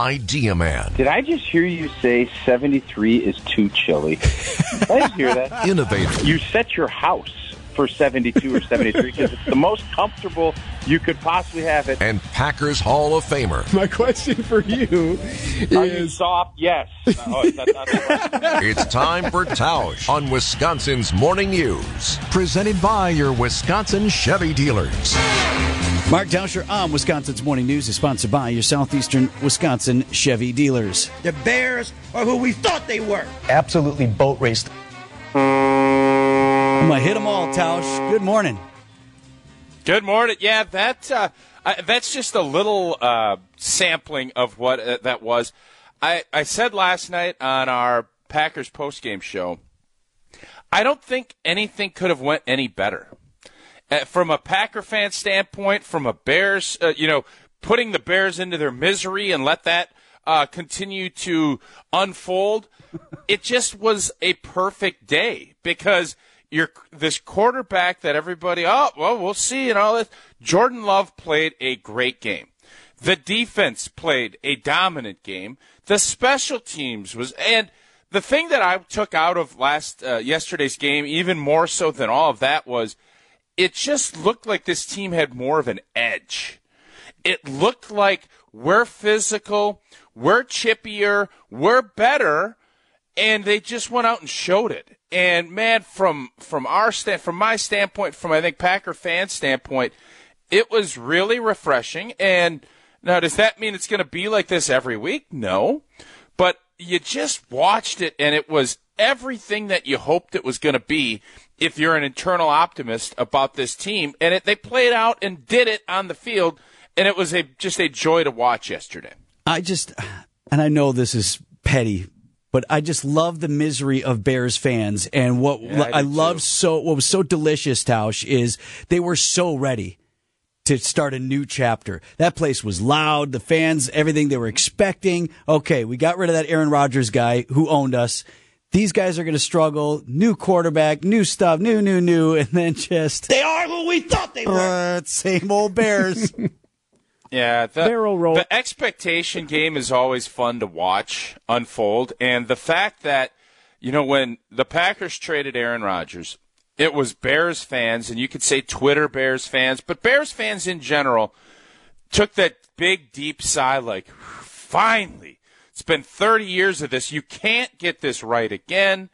Idea Man. Did I just hear you say 73 is too chilly? Did I just hear that? Innovator. You set your house for 72 or 73 because it's the most comfortable you could possibly have it. And Packers Hall of Famer. My question for you Are you is soft? Yes. Oh, is that not? It's time for Tausch on Wisconsin's Morning News. Presented by your Wisconsin Chevy dealers. Mark Tauscher on Wisconsin's Morning News is sponsored by your Southeastern Wisconsin Chevy dealers. The Bears are who we thought they were. absolutely boat raced. I'm going to hit them all, Tausch. Good morning. Good morning. Yeah, that uh, I, that's just a little uh, sampling of what uh, that was. I, I said last night on our Packers postgame show, I don't think anything could have went any better. Uh, from a Packer fan standpoint, from a Bears, uh, you know, putting the Bears into their misery and let that uh, continue to unfold, it just was a perfect day because you're this quarterback that everybody, oh, well, we'll see and all this. Jordan Love played a great game. The defense played a dominant game. The special teams was, and the thing that I took out of last uh, yesterday's game, even more so than all of that, was it just looked like this team had more of an edge. It looked like we're physical, we're chippier, we're better, and they just went out and showed it. And man, from from our stand, from my standpoint, from I think Packer fan standpoint, it was really refreshing. And now, does that mean it's going to be like this every week? No, but you just watched it, and it was everything that you hoped it was going to be. If you're an internal optimist about this team, and it, they played out and did it on the field, and it was a just a joy to watch yesterday. I just, and I know this is petty, but I just love the misery of Bears fans. And what Yeah, I I, love too. so, what was so delicious, Tausch, is they were so ready to start a new chapter. That place was loud. The fans, everything they were expecting. Okay, we got rid of that Aaron Rodgers guy who owned us. These guys are going to struggle. New quarterback, new stuff, new, new, new, and then just They are who we thought they were. uh, same old Bears. Yeah, the, Barrel roll. the expectation game is always fun to watch unfold, and the fact that you know when the Packers traded Aaron Rodgers, it was Bears fans, and you could say Twitter Bears fans, but Bears fans in general took that big deep sigh, like finally, it's been 30 years of this. You can't get this right again,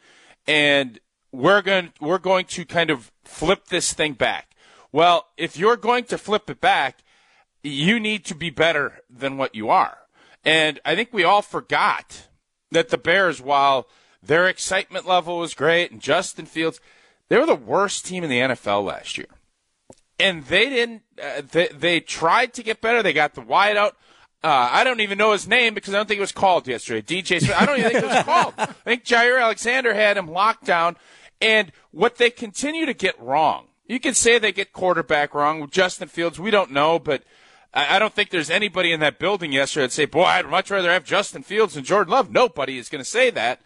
and we're going we're going to kind of flip this thing back. Well, if you're going to flip it back you need to be better than what you are. And I think we all forgot that the Bears, while their excitement level was great and Justin Fields, they were the worst team in the NFL last year. And they didn't, uh, they, they tried to get better. They got the wideout. Uh, I don't even know his name because I don't think it was called yesterday. DJ Smith. I don't even think it was called. I think Jaire Alexander had him locked down. And what they continue to get wrong, you can say they get quarterback wrong Justin Fields. We don't know, but I I don't think there's anybody in that building yesterday that'd say, boy, I'd much rather have Justin Fields than Jordan Love. Nobody is going to say that.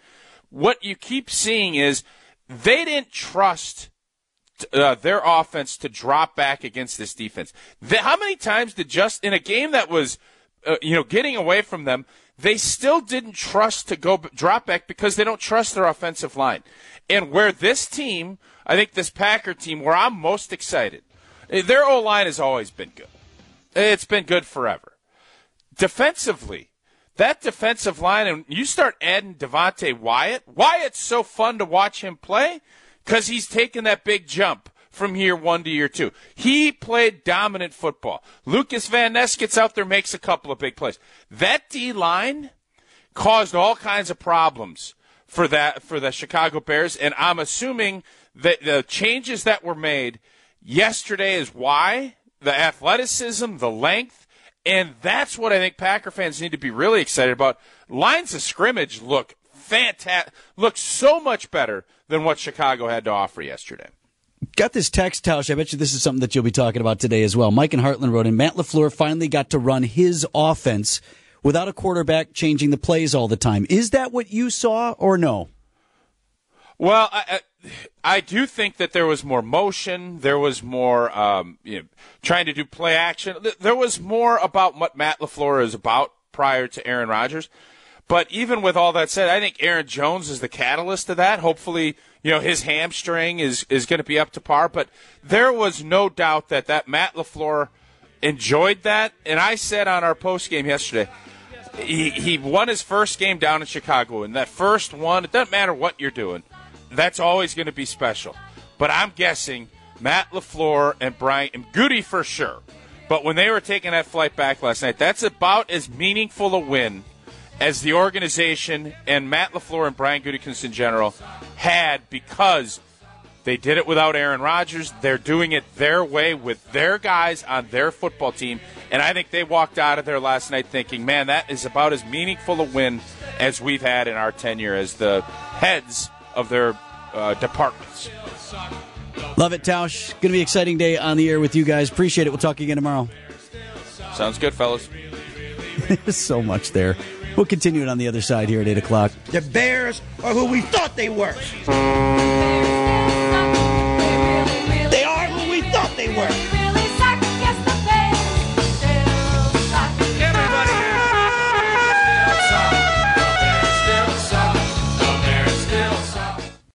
What you keep seeing is they didn't trust uh, their offense to drop back against this defense. The, how many times did just in a game that was, uh, you know, getting away from them, they still didn't trust to go drop back because they don't trust their offensive line. And where this team, I think this Packer team, where I'm most excited, eh, their O line has always been good. It's been good forever. Defensively, that defensive line, and you start adding Devonte Wyatt. Wyatt's so fun to watch him play because he's taken that big jump from year one to year two. He played dominant football. Lucas Van Ness gets out there, makes a couple of big plays. That D line caused all kinds of problems for that for the Chicago Bears, and I'm assuming that the changes that were made yesterday is why the athleticism, the length, and that's what I think Packer fans need to be really excited about. Lines of scrimmage look fantastic, look so much better than what Chicago had to offer yesterday. Got this text, Tausch. I bet you this is something that you'll be talking about today as well. Mike and Hartland wrote in Matt LaFleur finally got to run his offense without a quarterback changing the plays all the time. Is that what you saw or no? Well, I, I, I do think that there was more motion. There was more um, you know, trying to do play action. There was more about what Matt LaFleur is about prior to Aaron Rodgers. But even with all that said, I think Aaron Jones is the catalyst to that. Hopefully, you know, his hamstring is, is going to be up to par. But there was no doubt that that Matt LaFleur enjoyed that. And I said on our post game yesterday, he, he won his first game down in Chicago. And that first one, it doesn't matter what you're doing, that's always going to be special. But I'm guessing Matt LaFleur and Brian, and Goody for sure. But when they were taking that flight back last night, that's about as meaningful a win as the organization and Matt LaFleur and Brian Gutekunst in general had because they did it without Aaron Rodgers. They're doing it their way with their guys on their football team. And I think they walked out of there last night thinking, man, that is about as meaningful a win as we've had in our tenure as the heads of their uh, departments. Love it, Tausch. Going to be an exciting day on the air with you guys. Appreciate it. We'll talk again tomorrow. Sounds good, fellas. There's so much there. We'll continue it on the other side here at 8 o'clock. The Bears are who we thought they were.